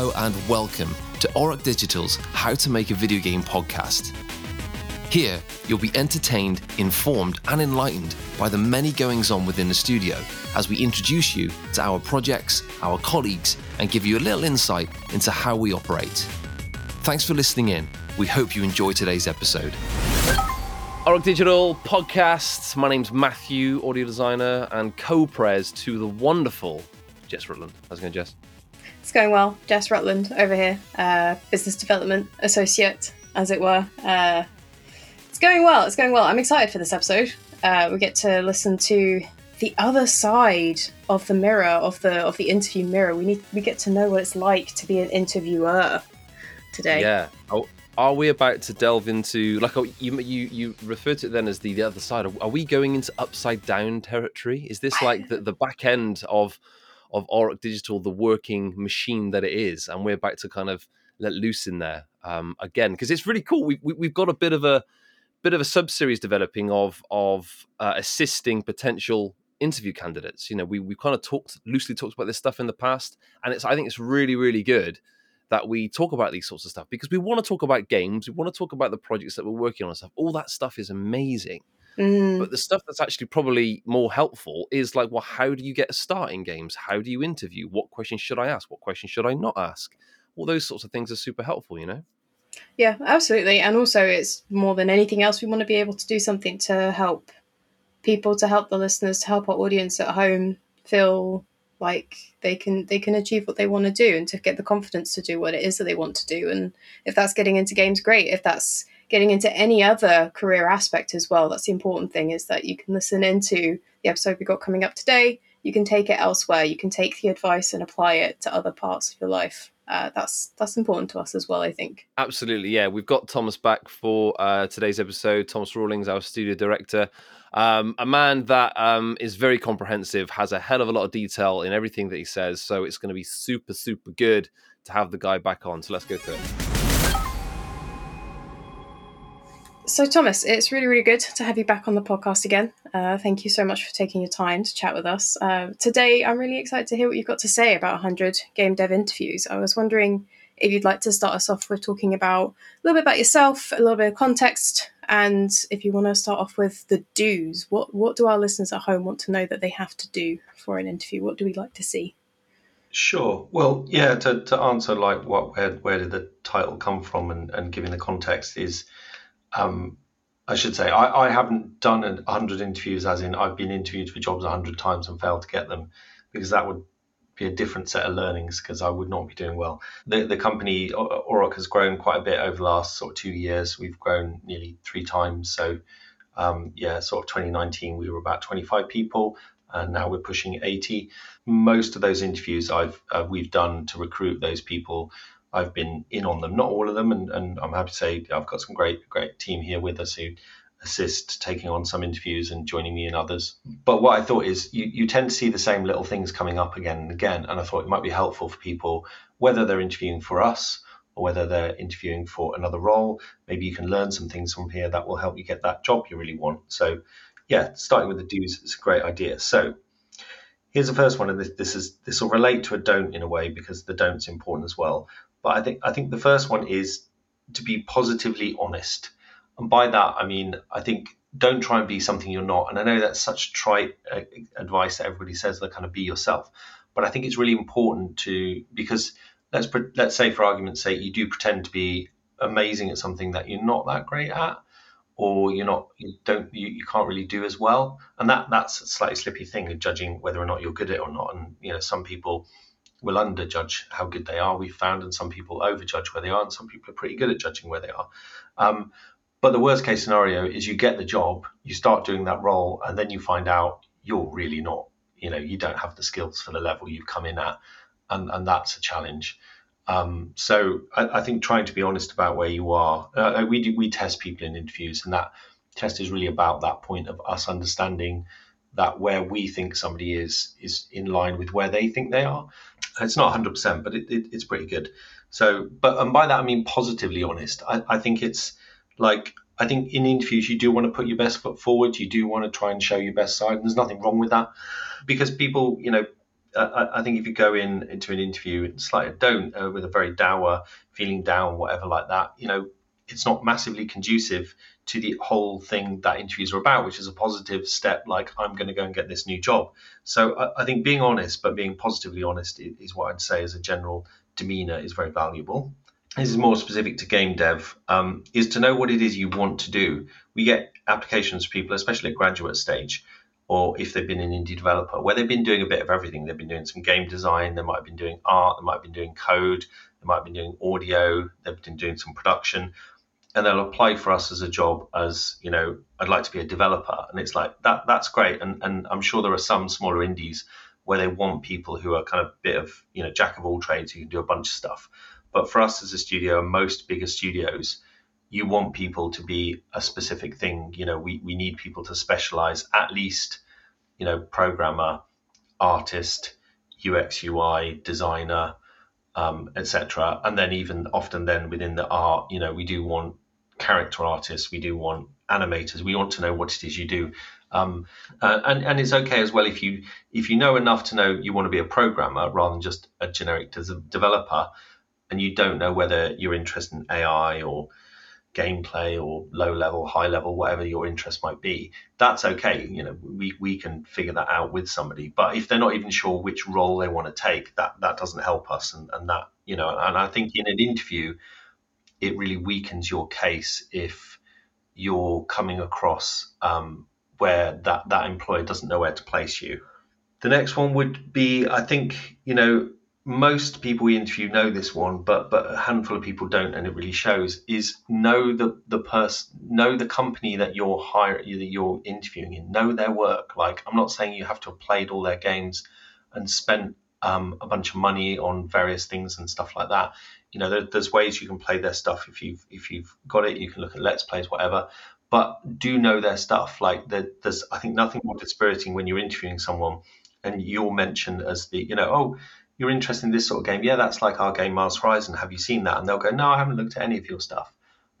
Hello and welcome to Auroch Digital's How to Make a Video Game podcast. Here, you'll be entertained, informed, and enlightened by the many goings on within the studio as we introduce you to our projects, our colleagues, and give you a little insight into how we operate. Thanks for listening in. We hope you enjoy today's episode. Auric Digital podcast. My name's Matthew, audio designer and co-pres to the wonderful Jess Rutland. How's it going, Jess? It's going well. Jess Rutland over here, uh, business development associate, as it were. Uh, it's going well. It's going well. I'm excited for this episode. Uh, we get to listen to the other side of the mirror of the of the interview mirror. We need we get to know what it's like to be an interviewer today. Yeah. Oh, are we about to delve into like oh, you you you referred to it then as the, the other side? Are, are we going into upside down territory? Is this like the, the back end of of Auroch Digital, the working machine that it is, and we're about to kind of let loose in there um, again because it's really cool. We, we, have got a bit of a bit of a sub series developing of of uh, assisting potential interview candidates. You know, we we kind of talked loosely talked about this stuff in the past, and it's I think it's really really good that we talk about these sorts of stuff because we want to talk about games, we want to talk about the projects that we're working on and stuff. All that stuff is amazing. Mm. But the stuff that's actually probably more helpful is like, well, how do you get a start in games? How do you interview? What questions should I ask? What questions should I not ask? All those sorts of things are super helpful, you know? Yeah, absolutely. And also, it's more than anything else, we want to be able to do something to help people, to help the listeners, to help our audience at home feel like they can they can achieve what they want to do and to get the confidence to do what it is that they want to do and if that's getting into games great if that's getting into any other career aspect as well. That's the important thing is that you can listen into the episode we got coming up today. You can take it elsewhere. You can take the advice and apply it to other parts of your life. Uh, that's that's important to us as well. I think. Absolutely, yeah. We've got Thomas back for uh, today's episode. Thomas Rawlings, our studio director, um, a man that um, is very comprehensive, has a hell of a lot of detail in everything that he says. So it's going to be super, super good to have the guy back on. So let's go to it. So, Thomas, it's really, really good to have you back on the podcast again. Uh, thank you so much for taking your time to chat with us. Uh, today, I'm really excited to hear what you've got to say about 100 game dev interviews. I was wondering if you'd like to start us off with talking about a little bit about yourself, a little bit of context, and if you want to start off with the do's, what, what do our listeners at home want to know that they have to do for an interview? What do we like to see? Sure. Well, yeah, to, to answer like what where, where did the title come from and, and giving the context is um, I should say I, I haven't done a hundred interviews, as in I've been interviewed for jobs a hundred times and failed to get them, because that would be a different set of learnings because I would not be doing well. The the company Auroch has grown quite a bit over the last sort of two years. We've grown nearly three times. So um, yeah, sort of 2019 we were about 25 people, and now we're pushing 80. Most of those interviews I've uh, we've done to recruit those people I've been in on them, not all of them, and, and I'm happy to say I've got some great great team here with us who assist taking on some interviews and joining me in others. But what I thought is you, you tend to see the same little things coming up again and again, and I thought it might be helpful for people whether they're interviewing for us or whether they're interviewing for another role. Maybe you can learn some things from here that will help you get that job you really want. So yeah, starting with the do's is a great idea. So here's the first one, and this, this is this will relate to a don't in a way because the don't is important as well. But I think I think the first one is to be positively honest, and by that I mean I think don't try and be something you're not. And I know that's such trite uh, advice that everybody says that kind of be yourself, but I think it's really important to because let's let's say for argument's sake you do pretend to be amazing at something that you're not that great at or you're not you don't you, you can't really do as well. And that that's a slightly slippy thing of judging whether or not you're good at it or not. And you know some people will underjudge how good they are. We've found, and some people overjudge where they are, and some people are pretty good at judging where they are. Um, but the worst case scenario is you get the job, you start doing that role, and then you find out you're really not. You know, you don't have the skills for the level you've come in at, and and that's a challenge. Um, so I, I, think trying to be honest about where you are. Uh, we do, we test people in interviews, and that test is really about that point of us understanding that where we think somebody is is in line with where they think they are. It's not 100%, but it, it, it's pretty good. So, but and by that I mean positively honest. I, I think it's like I think in interviews you do want to put your best foot forward. You do want to try and show your best side, and there's nothing wrong with that because people, you know, I, I, think if you go in into an interview slightly don't uh, with a very dour feeling down whatever like that you know it's not massively conducive to the whole thing that interviews are about which is a positive step like i'm going to go and get this new job so I, I think being honest but being positively honest is, is what i'd say as a general demeanor is very valuable this is more specific to game dev, um, is to know what it is you want to do. We get applications for people, especially at graduate stage, or if they've been an indie developer, where they've been doing a bit of everything. They've been doing some game design, they might have been doing art, they might have been doing code, they might have been doing audio, they've been doing some production, and they'll apply for us as a job as, you know, I'd like to be a developer. And it's like that that's great. And and I'm sure there are some smaller indies where they want people who are kind of a bit of, you know, jack of all trades who can do a bunch of stuff. But for us as a studio, and most bigger studios, you want people to be a specific thing. You know, we, we need people to specialize at least, you know, programmer, artist, UX, UI, designer, um, etc. And then even often then within the art, you know, we do want character artists, we do want animators, we want to know what it is you do. Um, uh, and and it's okay as well if you if you know enough to know you want to be a programmer rather than just a generic developer, and you don't know whether you're interested in AI or gameplay or low level, high level, whatever your interest might be, that's okay. You know, we, we can figure that out with somebody. But if they're not even sure which role they want to take, that that doesn't help us. And, and that, you know, and I think in an interview, it really weakens your case if you're coming across um, where that, that employer doesn't know where to place you. The next one would be, I think, you know, most people we interview know this one, but but a handful of people don't, and it really shows. Is know the the person, know the company that you're hiring, that you're interviewing in, know their work. Like I'm not saying you have to have played all their games and spent um, a bunch of money on various things and stuff like that. You know, there, there's ways you can play their stuff if you've if you've got it. You can look at let's plays, whatever. But do know their stuff. Like there, there's, I think nothing more dispiriting when you're interviewing someone and you're mentioned as the, you know, oh you're interested in this sort of game. Yeah, that's like our game Mars Horizon. Have you seen that? And they'll go, no, I haven't looked at any of your stuff.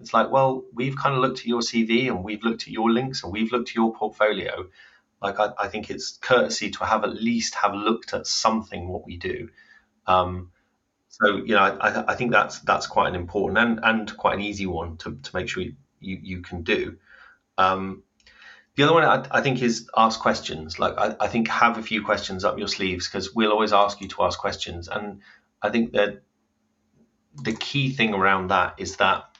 It's like, well, we've kind of looked at your CV and we've looked at your links and we've looked at your portfolio. Like, I, I think it's courtesy to have at least have looked at something what we do. Um, so, you know, I, I think that's that's quite an important and, and quite an easy one to, to make sure you, you, can do. Um, the other one I, I think is ask questions. Like I, I, think have a few questions up your sleeves because we'll always ask you to ask questions. And I think that the key thing around that is that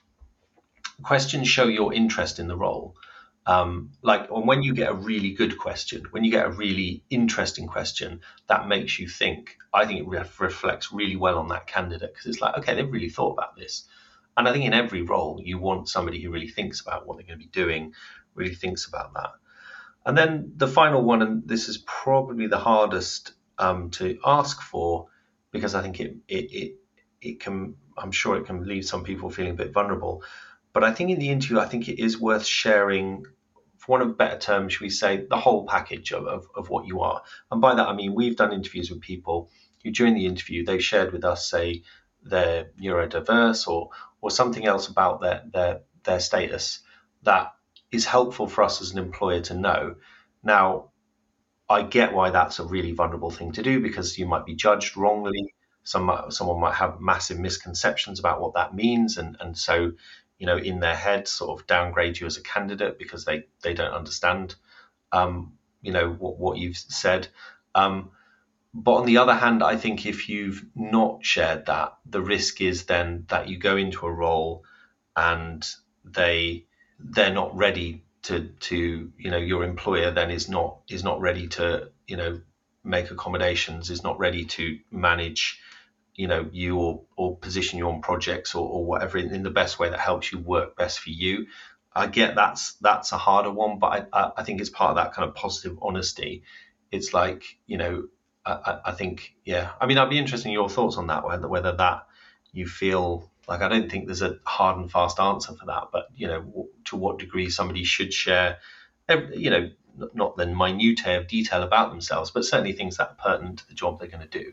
questions show your interest in the role. Um, like when you get a really good question, when you get a really interesting question, that makes you think. I think it re- reflects really well on that candidate because it's like, okay, they've really thought about this. And I think in every role, you want somebody who really thinks about what they're going to be doing, really thinks about that. And then the final one, and this is probably the hardest um, to ask for because I think it, it it it can I'm sure it can leave some people feeling a bit vulnerable. But I think in the interview, I think it is worth sharing, for one of better terms, should we say, the whole package of, of, of what you are. And by that I mean we've done interviews with people who during the interview they've shared with us, say, they're neurodiverse or or something else about their their their status that is helpful for us as an employer to know. Now, I get why that's a really vulnerable thing to do because you might be judged wrongly. Some someone might have massive misconceptions about what that means, and and so you know in their head sort of downgrade you as a candidate because they they don't understand um, you know what what you've said. Um, but on the other hand, I think if you've not shared that, the risk is then that you go into a role and they they're not ready to to you know your employer then is not is not ready to you know make accommodations is not ready to manage you know you or, or position you on projects or, or whatever in, in, the best way that helps you work best for you. I get that's that's a harder one but i i think it's part of that kind of positive honesty. It's like you know i i think yeah. I mean i'd be interested in your thoughts on that whether whether that you feel like I don't think there's a hard and fast answer for that, but you know, to what degree somebody should share, you know, not the minutiae of detail about themselves, but certainly things that are pertinent to the job they're going to do.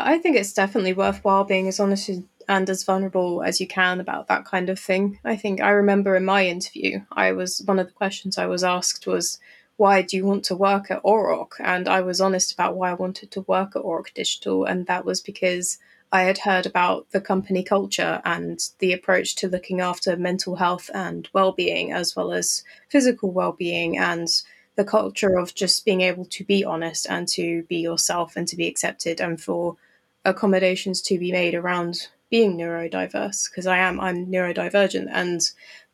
I think it's definitely worthwhile being as honest and as vulnerable as you can about that kind of thing. I think I remember in my interview, I was one of the questions I was asked was, why do you want to work at Auroch? And I was honest about why I wanted to work at Auroch Digital, and that was because I had heard about the company culture and the approach to looking after mental health and well-being, as well as physical well-being, and the culture of just being able to be honest and to be yourself and to be accepted, and for accommodations to be made around being neurodiverse because I am I'm neurodivergent and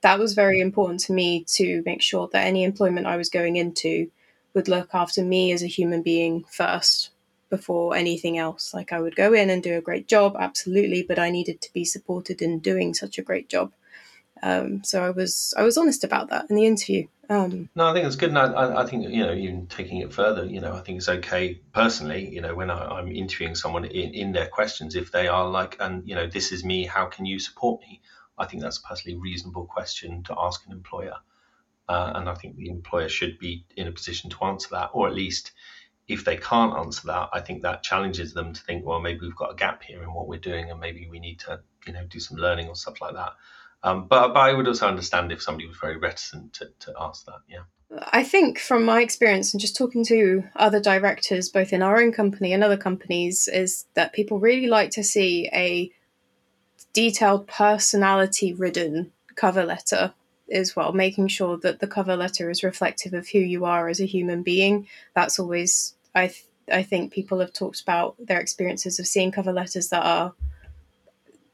that was very important to me to make sure that any employment I was going into would look after me as a human being first before anything else. Like I would go in and do a great job, absolutely, but I needed to be supported in doing such a great job. Um, so I was I was honest about that in the interview. Um, no, I think it's good, and I, I, think you know, even taking it further, you know, I think it's okay personally. You know, when I, am interviewing someone in, in their questions, if they are like, and you know, this is me, how can you support me? I think that's a perfectly reasonable question to ask an employer. Uh, and I think the employer should be in a position to answer that, or at least if they can't answer that, I think that challenges them to think, well, maybe we've got a gap here in what we're doing, and maybe we need to, you know, do some learning or stuff like that. Um, but, but I would also understand if somebody was very reticent to, to ask that. Yeah. I think from my experience and just talking to other directors, both in our own company and other companies, is that people really like to see a detailed personality ridden cover letter as well, making sure that the cover letter is reflective of who you are as a human being. That's always, I, th- I think people have talked about their experiences of seeing cover letters that are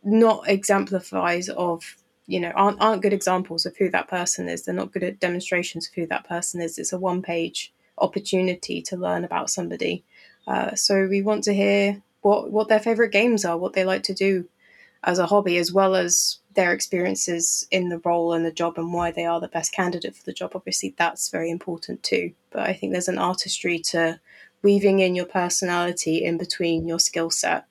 not exemplifies of you know aren't, aren't good examples of who that person is they're not good at demonstrations of who that person is it's a one page opportunity to learn about somebody uh, so we want to hear what what their favorite games are what they like to do as a hobby, as well as their experiences in the role and the job and why they are the best candidate for the job. Obviously, that's very important too. But I think there's an artistry to weaving in your personality in between your skill set.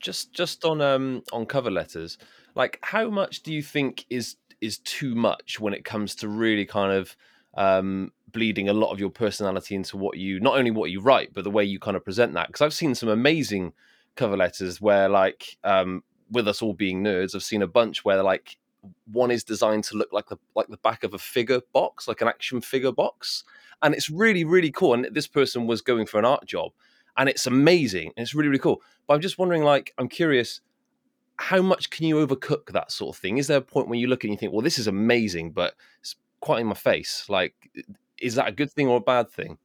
Just just on um on cover letters, like how much do you think is is too much when it comes to really kind of um bleeding a lot of your personality into what you not only what you write but the way you kind of present that because I've seen some amazing cover letters where like um with us all being nerds, I've seen a bunch where like one is designed to look like the like the back of a figure box, like an action figure box, and it's really really cool. And this person was going for an art job, and it's amazing. And it's really really cool. But I'm just wondering, like, I'm curious, how much can you overcook that sort of thing? Is there a point when you look and you think, well, this is amazing, but it's quite in my face? Like, is that a good thing or a bad thing?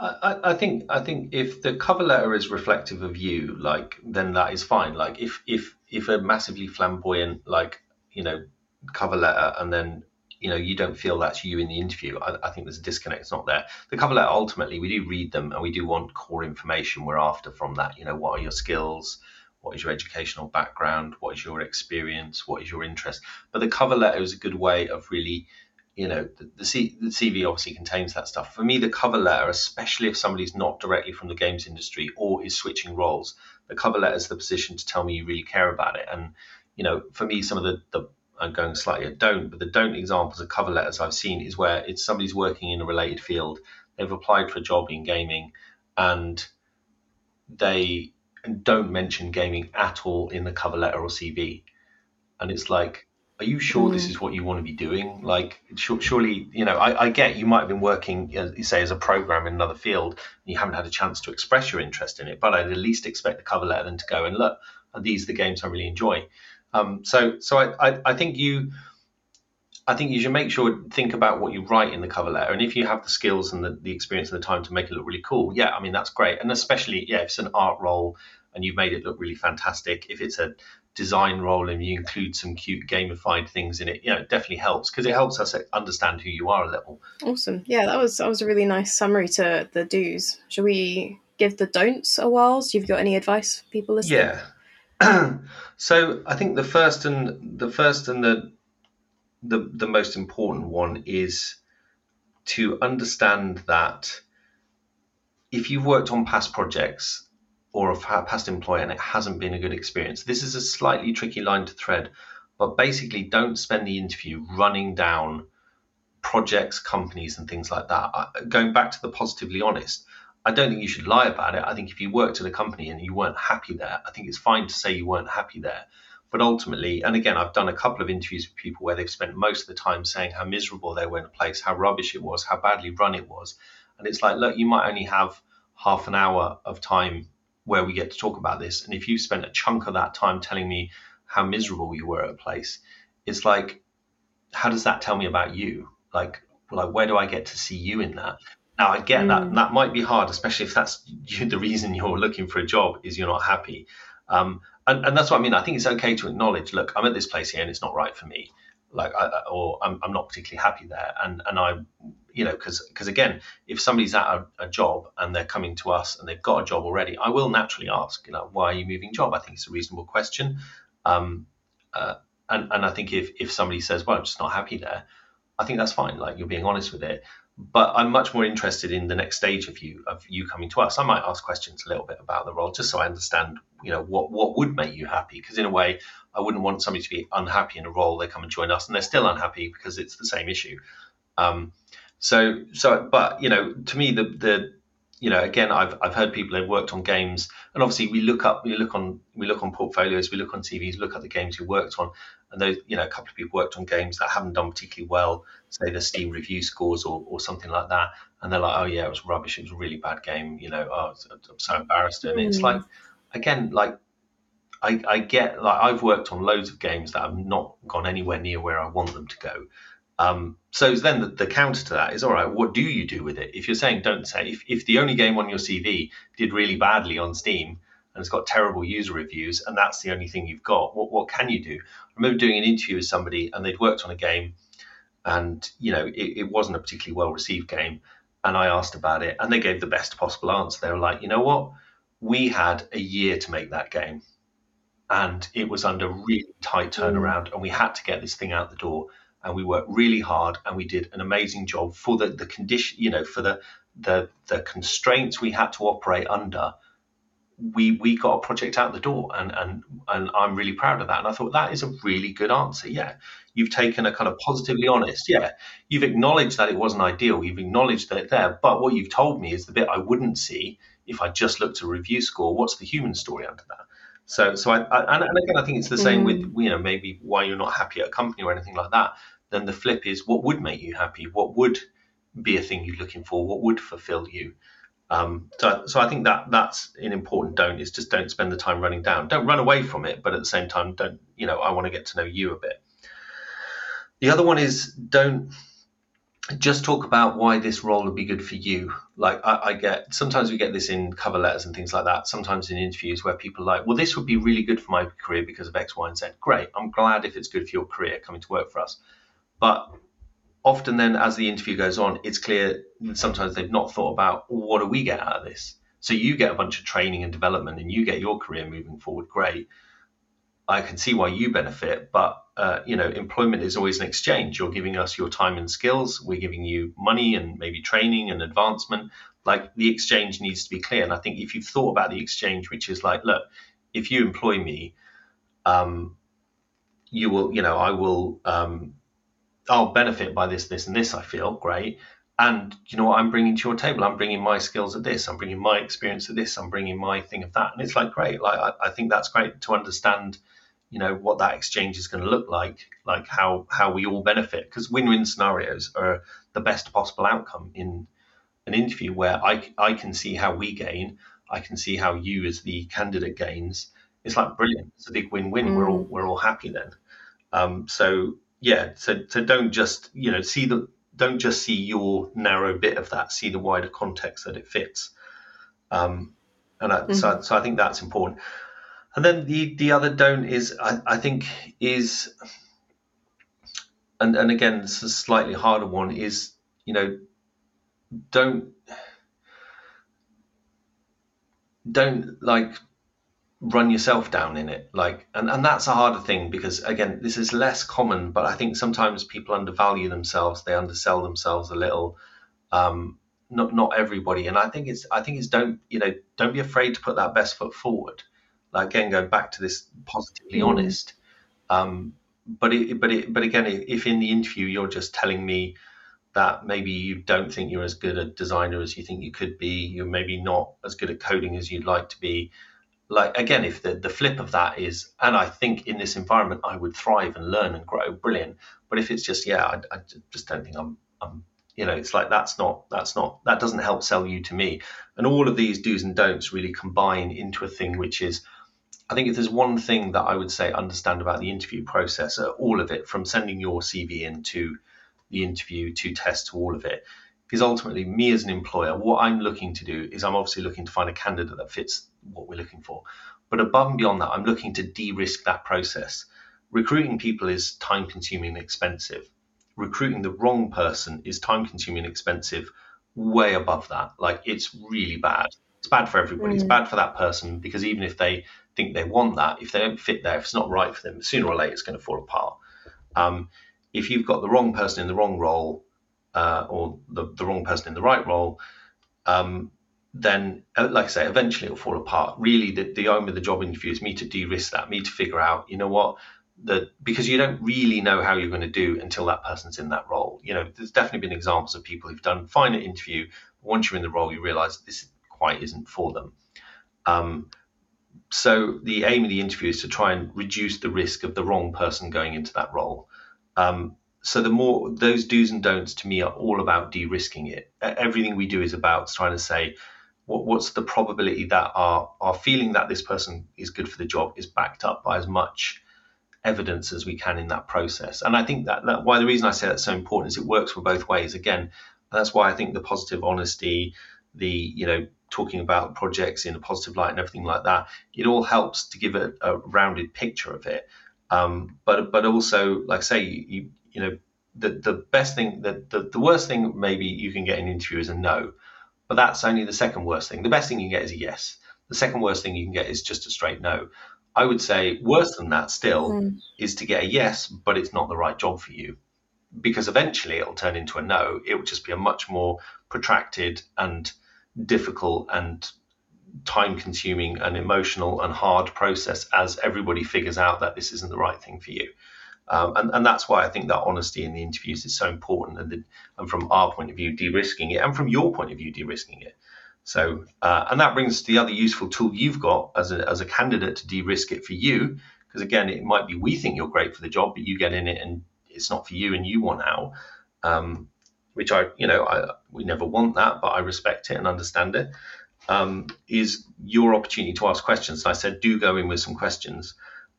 I, I think I think if the cover letter is reflective of you, like then that is fine. Like if if if a massively flamboyant like you know cover letter and then you know you don't feel that's you in the interview, I, I think there's a disconnect. It's not there. The cover letter ultimately we do read them and we do want core information we're after from that. You know what are your skills, what is your educational background, what is your experience, what is your interest. But the cover letter is a good way of really you know the, the, C, the, CV obviously contains that stuff. For me, the cover letter, especially if somebody's not directly from the games industry or is switching roles, the cover letter is the position to tell me you really care about it. And you know, for me, some of the, the I'm going slightly at don't, but the don't examples of cover letters I've seen is where it's somebody's working in a related field, they've applied for a job in gaming, and they don't mention gaming at all in the cover letter or CV, and it's like are you sure mm. this is what you want to be doing? Like, surely, you know, I, I, get you might have been working, you say, as a program in another field, and you haven't had a chance to express your interest in it. But I'd at least expect the cover letter then to go and look, are these the games I really enjoy? Um, so, so I, I, I think you, I think you should make sure think about what you write in the cover letter, and if you have the skills and the, the experience and the time to make it look really cool, yeah, I mean that's great. And especially, yeah, if it's an art role and you've made it look really fantastic. If it's a design role and you include some cute gamified things in it, you know, it definitely helps because it helps us understand who you are a little. Awesome. Yeah, that was that was a really nice summary to the do's. Shall we give the don'ts a while? So you've got any advice for people listening? Yeah. so I think the first and the first and the the the most important one is to understand that if you've worked on past projects or a past employer and it hasn't been a good experience. This is a slightly tricky line to thread, but basically, don't spend the interview running down projects, companies, and things like that. Going back to the positively honest, I don't think you should lie about it. I think if you worked at a company and you weren't happy there, I think it's fine to say you weren't happy there. But ultimately, and again, I've done a couple of interviews with people where they've spent most of the time saying how miserable they were in a place, how rubbish it was, how badly run it was. And it's like, look, you might only have half an hour of time where we get to talk about this. And if you spent a chunk of that time telling me how miserable you were at a place, it's like, how does that tell me about you? Like, like where do I get to see you in that? Now I get mm. that that might be hard, especially if that's you, the reason you're looking for a job is you're not happy. Um, and, and that's what I mean. I think it's okay to acknowledge, look, I'm at this place here and it's not right for me. Like, I, or I'm, I'm not particularly happy there. And, and I, you know, because because again, if somebody's at a, a, job and they're coming to us and they've got a job already, I will naturally ask, you know, why are you moving job? I think it's a reasonable question. Um, uh, and and I think if if somebody says, well, I'm just not happy there, I think that's fine. Like you're being honest with it but I'm much more interested in the next stage of you of you coming to us. I might ask questions a little bit about the role just so I understand, you know, what what would make you happy. Because in a way, I wouldn't want somebody to be unhappy in a role. They come and join us and they're still unhappy because it's the same issue. Um, so so, but you know, to me, the the you know, again, I've I've heard people have worked on games, and obviously we look up, we look on, we look on portfolios, we look on CVs, look at the games you worked on, and those, you know, a couple of people worked on games that haven't done particularly well, say the Steam review scores or, or something like that, and they're like, oh yeah, it was rubbish, it was a really bad game, you know, oh, I'm so embarrassed, and mm. it's like, again, like I, I get like I've worked on loads of games that have not gone anywhere near where I want them to go, um, so then the, the, counter to that is all right. What do you do with it? If you're saying don't say, if, if the only game on your CV did really badly on Steam and it's got terrible user reviews and that's the only thing you've got, what what can you do? I remember doing an interview with somebody and they'd worked on a game, and you know it, it wasn't a particularly well received game, and I asked about it and they gave the best possible answer. They were like, you know what, we had a year to make that game, and it was under really tight mm. turnaround, and we had to get this thing out the door and we worked really hard and we did an amazing job for the, the condition, you know, for the, the, the constraints we had to operate under. We, we got a project out the door and, and, and I'm really proud of that. And I thought that is a really good answer. Yeah. You've taken a kind of positively honest. Yeah. You've acknowledged that it wasn't ideal. You've acknowledged that it's there. But what you've told me is the bit I wouldn't see if I just looked at a review score. What's the human story under that? So, so I, I and, again, I think it's the same mm. with you know maybe why you're not happy at a company or anything like that. Then the flip is what would make you happy? What would be a thing you're looking for? What would fulfill you? Um, so, so I think that that's an important don't is just don't spend the time running down. Don't run away from it, but at the same time, don't you know? I want to get to know you a bit. The other one is don't just talk about why this role would be good for you. Like I, I, get sometimes we get this in cover letters and things like that. Sometimes in interviews where people are like, well, this would be really good for my career because of X, Y, and Z. Great. I'm glad if it's good for your career coming to work for us. But often then as the interview goes on, it's clear sometimes they've not thought about well, what do we get out of this? So you get a bunch of training and development and you get your career moving forward. Great. I can see why you benefit, but uh, you know, employment is always an exchange. You're giving us your time and skills. We're giving you money and maybe training and advancement. Like the exchange needs to be clear. And I think if you've thought about the exchange, which is like, look, if you employ me, um, you will, you know, I will, um, I'll benefit by this, this, and this. I feel great. And you know what I'm bringing to your table? I'm bringing my skills at this. I'm bringing my experience at this. I'm bringing my thing of that. And it's like great. Like I, I think that's great to understand you know what that exchange is going to look like like how how we all benefit because win-win scenarios are the best possible outcome in an interview where I, I can see how we gain i can see how you as the candidate gains it's like brilliant it's a big win-win mm. we're all we're all happy then um, so yeah so so don't just you know see the don't just see your narrow bit of that see the wider context that it fits um, and I, mm-hmm. so, so i think that's important and then the the other don't is I, I think is and and again it's a slightly harder one is you know don't don't like run yourself down in it. Like and, and that's a harder thing because again this is less common but i think sometimes people undervalue themselves. They undersell themselves a little. Um not not everybody. And i think it's i think it's don't you know don't be afraid to put that best foot forward. Like again going back to this positively mm. honest. Um, but it, but it, but again if in the interview you're just telling me that maybe you don't think you're as good a designer as you think you could be you're maybe not as good at coding as you'd like to be like again, if the, the flip of that is, and I think in this environment I would thrive and learn and grow, brilliant. But if it's just, yeah, I, I just don't think I'm, I'm, you know, it's like that's not, that's not, that doesn't help sell you to me. And all of these do's and don'ts really combine into a thing which is, I think if there's one thing that I would say understand about the interview process, uh, all of it, from sending your CV into the interview to test to all of it, is ultimately me as an employer. What I'm looking to do is I'm obviously looking to find a candidate that fits what we're looking for. But above and beyond that, I'm looking to de risk that process. Recruiting people is time consuming and expensive. Recruiting the wrong person is time consuming and expensive, way above that. Like it's really bad. It's bad for everybody. Mm. It's bad for that person because even if they think they want that, if they don't fit there, if it's not right for them, sooner or later it's going to fall apart. Um, if you've got the wrong person in the wrong role, uh, or the, the wrong person in the right role, um, then, uh, like I say, eventually it'll fall apart. Really, the, the aim of the job interview is me to de-risk that, me to figure out, you know what, that because you don't really know how you're going to do until that person's in that role. You know, there's definitely been examples of people who've done fine at interview. Once you're in the role, you realise this quite isn't for them. Um, so the aim of the interview is to try and reduce the risk of the wrong person going into that role. Um, so the more those do's and don'ts to me are all about de-risking it. Everything we do is about trying to say what, what's the probability that our our feeling that this person is good for the job is backed up by as much evidence as we can in that process. And I think that, that why the reason I say that's so important is it works for both ways. Again, that's why I think the positive honesty, the you know talking about projects in a positive light and everything like that, it all helps to give a, a rounded picture of it. Um, but but also, like I say, you, you know, the, the best thing, the, the, the worst thing maybe you can get in an interview is a no, but that's only the second worst thing. The best thing you can get is a yes. The second worst thing you can get is just a straight no. I would say worse than that still mm. is to get a yes, but it's not the right job for you. Because eventually it'll turn into a no. It will just be a much more protracted and difficult and time consuming and emotional and hard process as everybody figures out that this isn't the right thing for you. Um, and, and that's why I think that honesty in the interviews is so important. And, the, and from our point of view, de risking it, and from your point of view, de risking it. So, uh, and that brings the other useful tool you've got as a, as a candidate to de risk it for you. Because again, it might be we think you're great for the job, but you get in it and it's not for you and you want out. Um, which I, you know, I, we never want that, but I respect it and understand it. Um, is your opportunity to ask questions. And I said, do go in with some questions.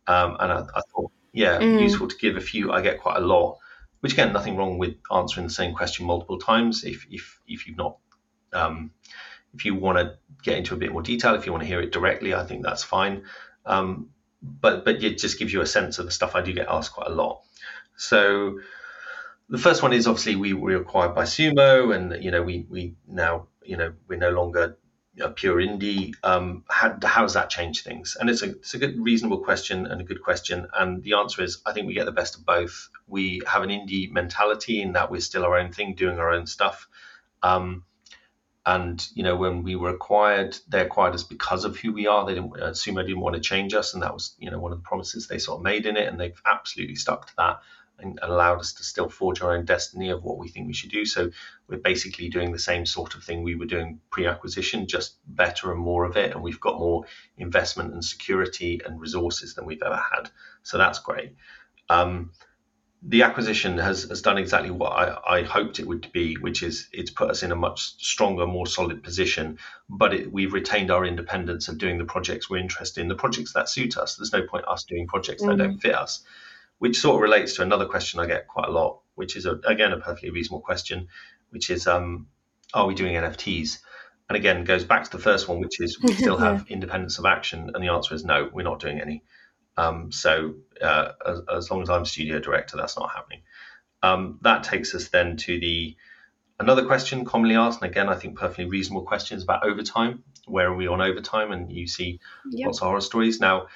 Um, and I, I, thought yeah, mm. useful to give a few. I get quite a lot, which again, nothing wrong with answering the same question multiple times. If if if you've not, um, if you want to get into a bit more detail, if you want to hear it directly, I think that's fine. Um, but but it just gives you a sense of the stuff I do get asked quite a lot. So the first one is obviously we were acquired by Sumo, and you know we we now you know we're no longer a pure indie. Um, how, how does that change things? And it's a, it's a good, reasonable question and a good question. And the answer is, I think we get the best of both. We have an indie mentality in that we're still our own thing, doing our own stuff. Um, and you know, when we were acquired, they acquired us because of who we are. They didn't, uh, Sumo didn't want to change us, and that was you know one of the promises they sort of made in it, and they've absolutely stuck to that and allowed us to still forge our own destiny of what we think we should do. So we're basically doing the same sort of thing we were doing pre-acquisition, just better and more of it, and we've got more investment and security and resources than we've ever had. So that's great. Um, the acquisition has, has done exactly what I, I, hoped it would be, which is it's put us in a much stronger, more solid position. But it, we've retained our independence of doing the projects we're interested in, the projects that suit us. There's no point us doing projects mm-hmm. that don't fit us which sort of relates to another question I get quite a lot, which is a, again a perfectly reasonable question, which is um, are we doing NFTs? And again, goes back to the first one, which is we still have independence of action, and the answer is no, we're not doing any. Um, so uh, as, as, long as I'm studio director, that's not happening. Um, that takes us then to the another question commonly asked, and again, I think perfectly reasonable questions about overtime. Where are we on overtime? And you see yep. lots of horror stories now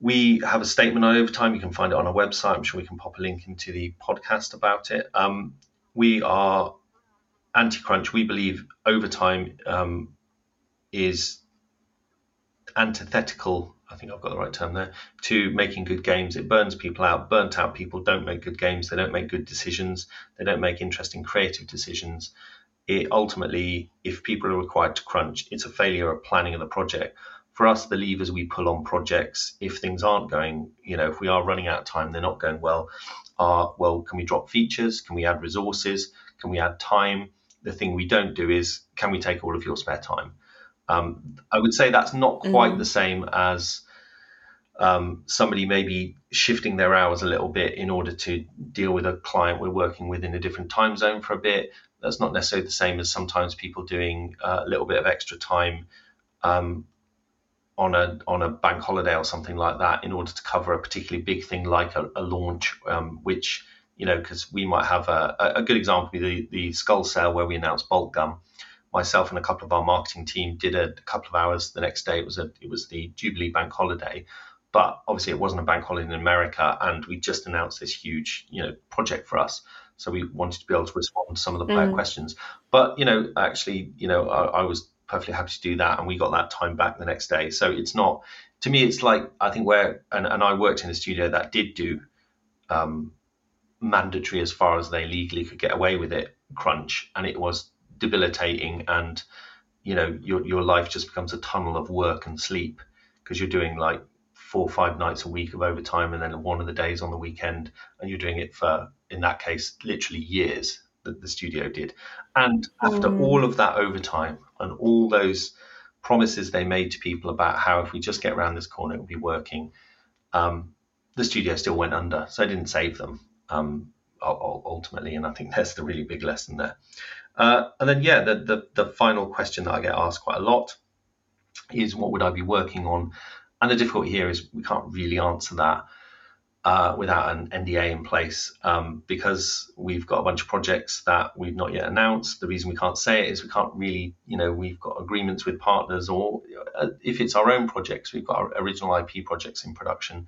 we have a statement on overtime. You can find it on our website. I'm sure we can pop a link into the podcast about it. Um, we are anti crunch. We believe overtime um, is antithetical. I think I've got the right term there to making good games. It burns people out. Burnt out people don't make good games. They don't make good decisions. They don't make interesting, creative decisions. It ultimately, if people are required to crunch, it's a failure of planning of the project for us, the levers we pull on projects, if things aren't going, you know, if we are running out of time, they're not going well, are well, can we drop features? Can we add resources? Can we add time? The thing we don't do is, can we take all of your spare time? Um, I would say that's not quite mm. the same as um, somebody maybe shifting their hours a little bit in order to deal with a client we're working with in a different time zone for a bit. That's not necessarily the same as sometimes people doing uh, a little bit of extra time um, on a on a bank holiday or something like that in order to cover a particularly big thing like a, a launch, um, which you know because we might have a, a good example the the Skull sale where we announced Boltgun. Myself and a couple of our marketing team did a, a couple of hours the next day. It was a it was the Jubilee bank holiday but obviously, it wasn't a bank holiday in America, and we just announced this huge, you know, project for us. So we wanted to be able to respond to some of the player mm. questions. But you know, actually, you know, I, I, was perfectly happy to do that, and we got that time back the next day. So it's not to me. It's like I think where and, and I worked in a studio that did do um, mandatory as far as they legally could get away with it crunch, and it was debilitating, and you know, your your life just becomes a tunnel of work and sleep because you're doing like four or five nights a week of overtime and then one of the days on the weekend and you're doing it for in that case literally years that the studio did. And after mm. all of that overtime and all those promises they made to people about how if we just get around this corner it will be working um, the studio still went under. So i didn't save them um, ultimately. And i think that's the really big lesson there. Uh, and then yeah the, the the final question that i get asked quite a lot is what would i be working on? And the difficulty here is we can't really answer that uh, without an NDA in place um, because we've got a bunch of projects that we've not yet announced. The reason we can't say it is we can't really, you know, we've got agreements with partners, or uh, if it's our own projects, we've got our original IP projects in production.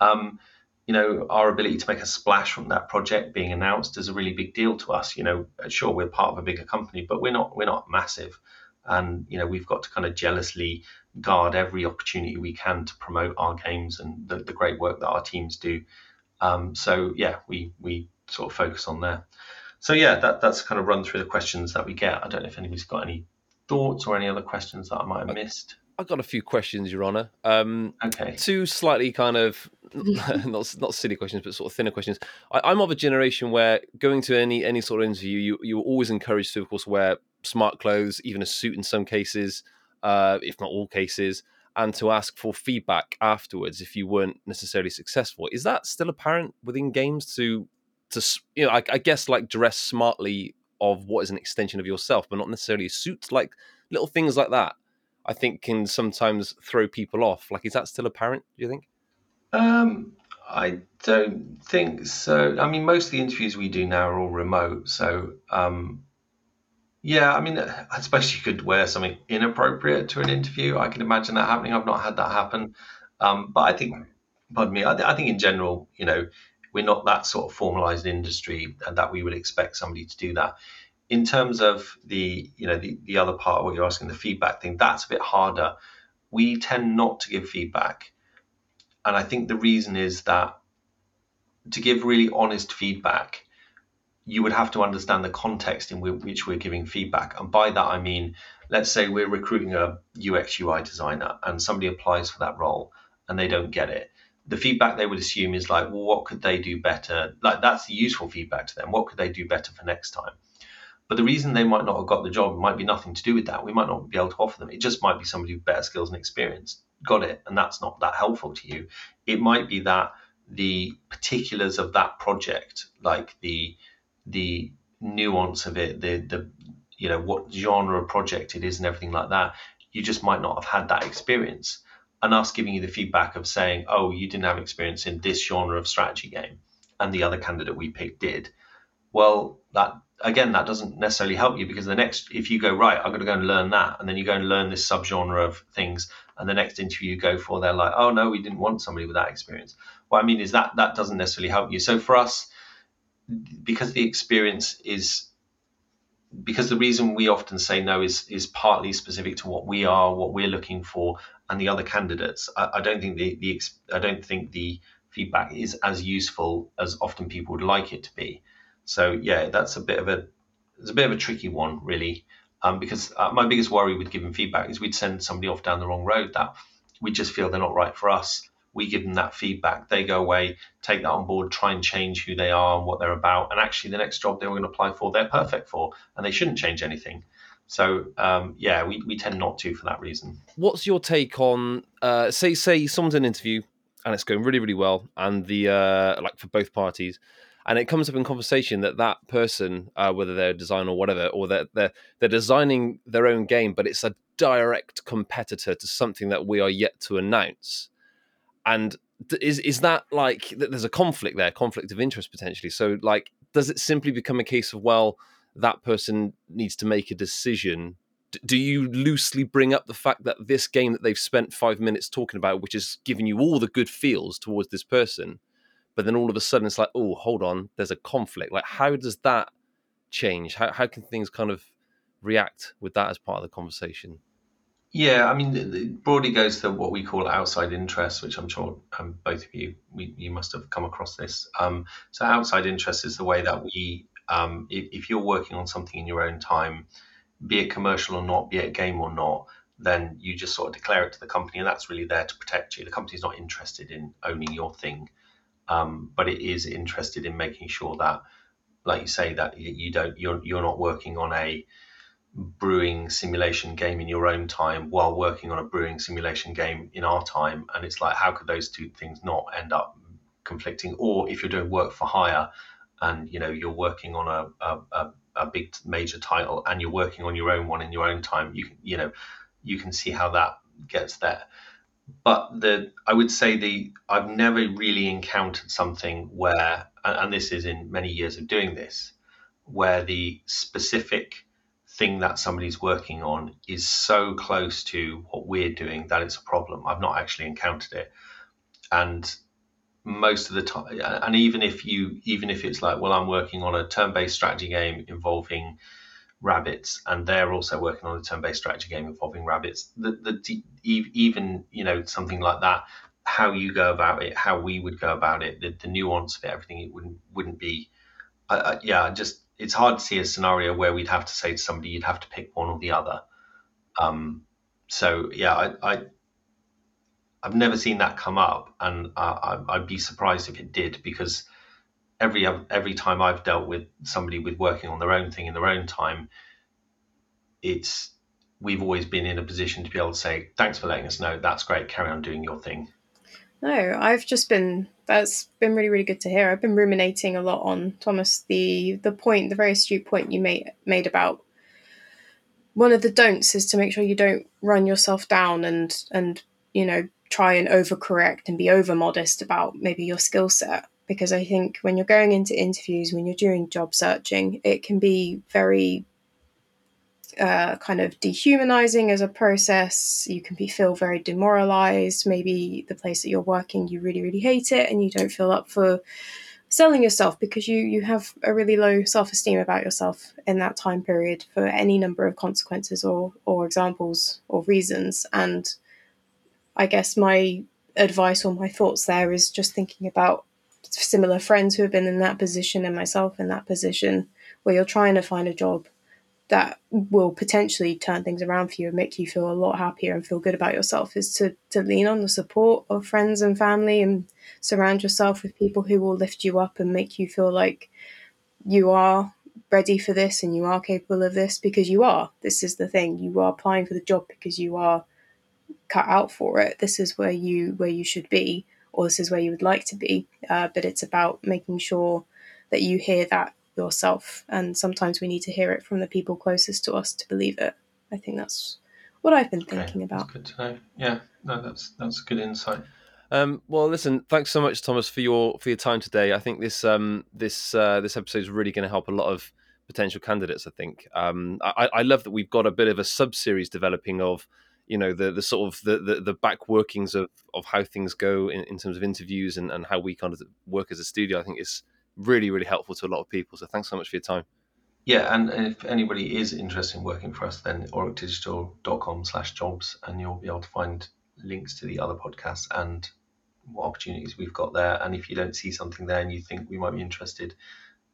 Um, you know, our ability to make a splash from that project being announced is a really big deal to us. You know, sure we're part of a bigger company, but we're not we're not massive, and you know we've got to kind of jealously guard every opportunity we can to promote our games and the, the great work that our teams do. Um, so yeah, we we sort of focus on there. So yeah, that that's kind of run through the questions that we get. I don't know if anybody's got any thoughts or any other questions that I might have missed. I've got a few questions, Your Honour. Um, okay. Two slightly kind of not not silly questions, but sort of thinner questions. I, am of a generation where going to any any sort of interview, you you were always encouraged to, of course, wear smart clothes, even a suit in some cases uh, if not all cases, and to ask for feedback afterwards if you weren't necessarily successful. Is that still apparent within games to to you know? I, I guess like dress smartly of what is an extension of yourself, but not necessarily a suit. Like little things like that, I think can sometimes throw people off. Like, is that still apparent? Do you think? Um, I don't think so. I mean, most of the interviews we do now are all remote, so um, yeah, I mean, I suppose you could wear something inappropriate to an interview. I can imagine that happening. I've not had that happen, um, but I think, pardon me, I, th- I, think in general, you know, we're not that sort of formalized industry that we would expect somebody to do that. In terms of the, you know, the, the other part, of what you're asking, the feedback thing, that's a bit harder. We tend not to give feedback, and I think the reason is that to give really honest feedback you would have to understand the context in which we're giving feedback. And by that, I mean, let's say we're recruiting a UX UI designer and somebody applies for that role and they don't get it. The feedback they would assume is like, well, what could they do better? Like, that's the useful feedback to them. What could they do better for next time? But the reason they might not have got the job might be nothing to do with that. We might not be able to offer them. It just might be somebody with better skills and experience. Got it. And that's not that helpful to you. It might be that the particulars of that project, like the the nuance of it, the the you know what genre of project it is, and everything like that, you just might not have had that experience. And us giving you the feedback of saying, oh, you didn't have experience in this genre of strategy game, and the other candidate we picked did. Well, that again, that doesn't necessarily help you because the next, if you go right, I'm going to go and learn that, and then you go and learn this subgenre of things, and the next interview you go for, they're like, oh no, we didn't want somebody with that experience. What I mean is that that doesn't necessarily help you. So for us, because the experience is because the reason we often say no is is partly specific to what we are, what we're looking for, and the other candidates. I, I don't think the, the I don't think the feedback is as useful as often people would like it to be. So yeah, that's a bit of a it's a bit of a tricky one really, um, because uh, my biggest worry with giving feedback is we'd send somebody off down the wrong road that we just feel they're not right for us. We give them that feedback. They go away, take that on board, try and change who they are and what they're about. And actually, the next job they're going to apply for, they're perfect for, and they shouldn't change anything. So um, yeah, we, we tend not to for that reason. What's your take on uh, say say someone's in an interview and it's going really really well, and the uh, like for both parties, and it comes up in conversation that that person, uh, whether they're a designer or whatever, or they're, they're they're designing their own game, but it's a direct competitor to something that we are yet to announce, and is is that like there's a conflict there, conflict of interest potentially? So like, does it simply become a case of well, that person needs to make a decision? do you loosely bring up the fact that this game that they've spent five minutes talking about, which is giving you all the good feels towards this person, but then all of a sudden it's like, oh, hold on, there's a conflict. Like, how does that change? How how can things kind of react with that as part of the conversation? Yeah, I mean, it broadly goes to what we call outside interest, which I'm sure um, both of you we, you must have come across this. Um, so, outside interest is the way that we, um, if, if, you're working on something in your own time, be it commercial or not, be it game or not, then you just sort of declare it to the company, and that's really there to protect you. The company's not interested in owning your thing um, but it is interested in making sure that, like you say, that you don't you're you're not working on a brewing simulation game in your own time while working on a brewing simulation game in our time, and it's like how could those two things not end up conflicting? Or if you're doing work for hire, and you know you're working on a, a, a a big major title and you're working on your own one in your own time you can you know you can see how that gets there but the I would say the I've never really encountered something where, and this is in many years of doing this, where the specific thing that somebody's working on is so close to what we're doing that it's a problem. I've not actually encountered it, and most of the time, and even if you even if it's like, well, I'm working on a turn-based strategy game involving rabbits, and they're also working on a turn-based strategy game involving rabbits. The, the even you know something like that, how you go about it, how we would go about it, the, the nuance of it, everything, it wouldn't wouldn't be. Uh, yeah, just it's hard to see a scenario where we'd have to say to somebody you'd have to pick one or the other. Um, so yeah, I, I I've never seen that come up, and I, I'd be surprised if it did because every every time I've dealt with somebody with working on their own thing in their own time, it's we've always been in a position to be able to say, "Thanks for letting us know. That's great. Carry on doing your thing." No, I've just been that's been really really good to hear. I've been ruminating a lot on Thomas the the point, the very astute point you made made about one of the don'ts is to make sure you don't run yourself down and and you know try and overcorrect and be over modest about maybe your skill set because I think when you're going into interviews, when you're doing job searching, it can be very uh, kind of dehumanizing as a process. You can be feel very demoralized. Maybe the place that you're working, you really, really hate it, and you don't feel up for selling yourself because you you have a really low self esteem about yourself in that time period for any number of consequences or or examples or reasons. And I guess my advice or my thoughts there is just thinking about similar friends who have been in that position and myself in that position where you're trying to find a job that will potentially turn things around for you and make you feel a lot happier and feel good about yourself is to to lean on the support of friends and family and surround yourself with people who will lift you up and make you feel like you are ready for this and you are capable of this because you are. This is the thing. You are applying for the job because you are cut out for it. This is where you where you should be or this is where you would like to be. Uh, but it's about making sure that you hear that yourself. And sometimes we need to hear it from the people closest to us to believe it. I think that's what I've been thinking okay, about. good to know. Yeah, no, that's that's good insight. Um, well, listen, thanks so much, Thomas, for your for your time today. I think this um, this uh, this episode is really going to help a lot of potential candidates. I think um, I, I love that we've got a bit of a sub series developing of you know the the sort of the the, the back workings of of how things go in, in terms of interviews and, and how we kind of work as a studio i think is really really helpful to a lot of people so thanks so much for your time yeah and if anybody is interested in working for us then aurochdigital.com slash jobs and you'll be able to find links to the other podcasts and what opportunities we've got there and if you don't see something there and you think we might be interested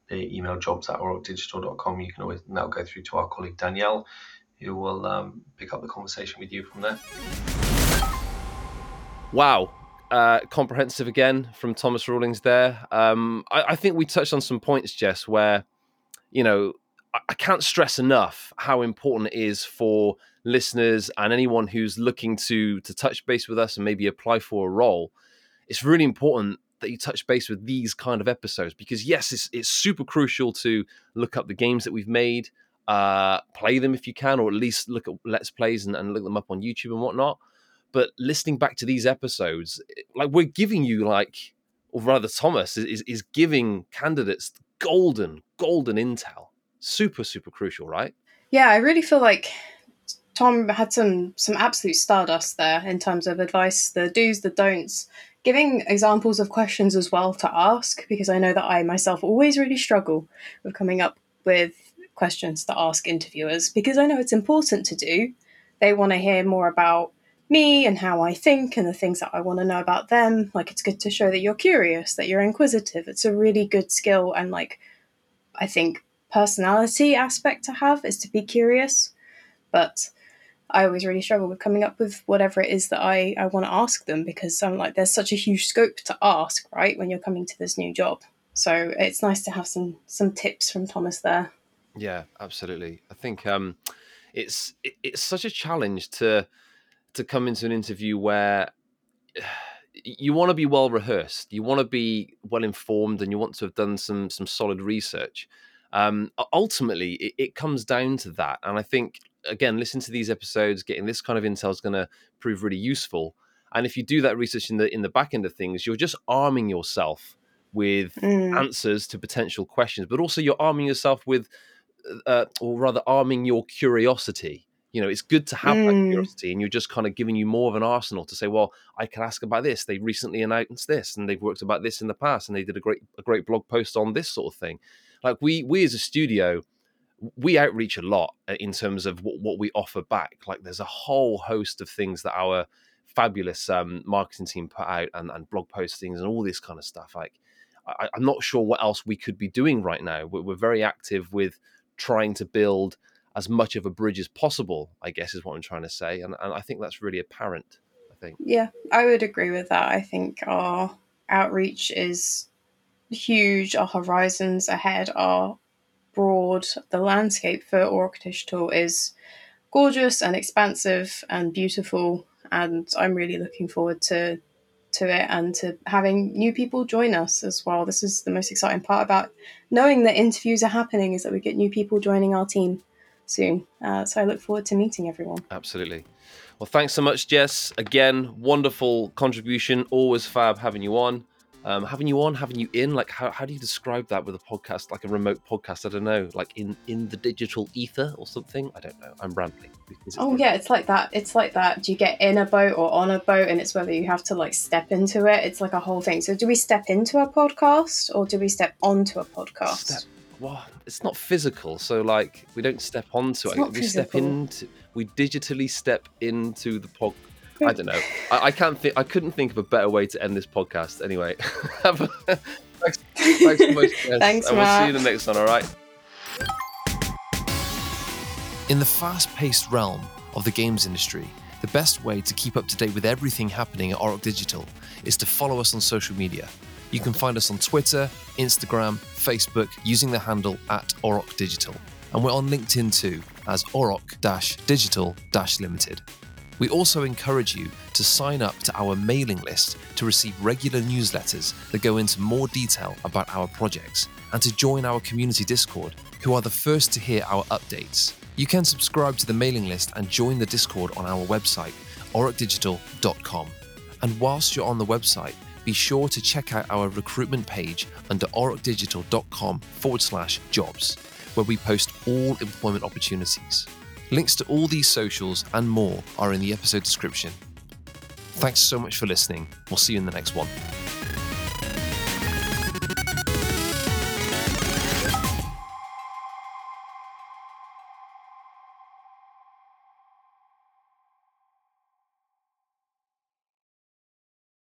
the email jobs at aurochdigital.com you can always now go through to our colleague danielle who will um, pick up the conversation with you from there. Wow. Uh, comprehensive again from Thomas Rawlings there. Um, I, I, think we touched on some points, Jess, where, you know, I, I can't stress enough how important it is for listeners and anyone who's looking to to touch base with us and maybe apply for a role. It's really important that you touch base with these kind of episodes because yes, it's it's super crucial to look up the games that we've made, uh, play them if you can, or at least look at let's plays and, and look them up on YouTube and whatnot. But listening back to these episodes, eh, like we're giving you like, or rather, Thomas is is giving candidates golden, golden intel. Super, super crucial, right? Yeah, I really feel like Tom had some some absolute stardust there in terms of advice, the do's, the don'ts, giving examples of questions as well to ask because I know that I myself always really struggle with coming up with questions to ask interviewers because I know it's important to do. They want to hear more about me and how I think and the things that I want to know about them. Like it's good to show that you're curious, that you're inquisitive. It's a really good skill and like I think personality aspect to have is to be curious. But I always really struggle with coming up with whatever it is that I, I want to ask them because I'm like there's such a huge scope to ask, right, when you're coming to this new job. So it's nice to have some some tips from Thomas there. Yeah, absolutely. I think um it's it, it's such a challenge to to come into an interview where you want to be well rehearsed, you want to be well informed, and you want to have done some some solid research. Um, ultimately, it, it comes down to that, and I think again, listen to these episodes, getting this kind of intel is going to prove really useful. And if you do that research in the in the back end of things, you're just arming yourself with mm. answers to potential questions, but also you're arming yourself with, uh or rather, arming your curiosity. You know, it's good to have mm. that curiosity, and you're just kind of giving you more of an arsenal to say, well, I can ask about this. They recently announced this, and they've worked about this in the past, and they did a great a great blog post on this sort of thing. Like we we as a studio we outreach a lot uh, in terms of what, what we offer back. Like there's a whole host of things that our fabulous um, marketing team put out and, and, blog postings and all this kind of stuff. Like I, am not sure what else we could be doing right now. We're, we're, very active with trying to build as much of a bridge as possible. I guess is what I'm trying to say, and, and I think that's really apparent. I think. Yeah, I would agree with that. I think our outreach is huge. Our horizons ahead are broad. The landscape for Auroch Digital is gorgeous and expansive and beautiful, and I'm really looking forward to to it and to having new people join us as well. This is the most exciting part about knowing that interviews are happening is that we get new people joining our team soon. Uh, so I look forward to meeting everyone. Absolutely. Well, thanks so much, Jess. Again, wonderful contribution. Always fab having you on. Um, having you on, having you in, like how, how do you describe that with a podcast, like a remote podcast? I don't know, like in in the digital ether or something. I don't know. I'm rambling. Oh yeah, it's like that. It's like that. Do you get in a boat or on a boat, and it's whether you have to like step into it. It's like a whole thing. So do we step into a podcast or do we step onto a podcast? Step, well, it's not physical, so like we don't step onto it's it. We physical. step into. We digitally step into the podcast I don't know. I, I, can't think. I couldn't think of a better way to end this podcast. Anyway, thanks, thanks so much. Thanks, and we'll see you in the next one. All right. In the fast-paced realm of the games industry, the best way to keep up to date with everything happening at Auroch Digital is to follow us on social media. You can find us on Twitter, Instagram, Facebook using the handle at Auroch Digital. And we're on LinkedIn too as Auroch Digital Limited. We also encourage you to sign up to our mailing list to receive regular newsletters that go into more detail about our projects and to join our community Discord, who are the first to hear our updates. You can subscribe to the mailing list and join the Discord on our website, aurochdigital.com. And whilst you're on the website, be sure to check out our recruitment page under aurochdigital.com forward slash jobs, where we post all employment opportunities. Links to all these socials and more are in the episode description. Thanks so much for listening. We'll see you in the next one.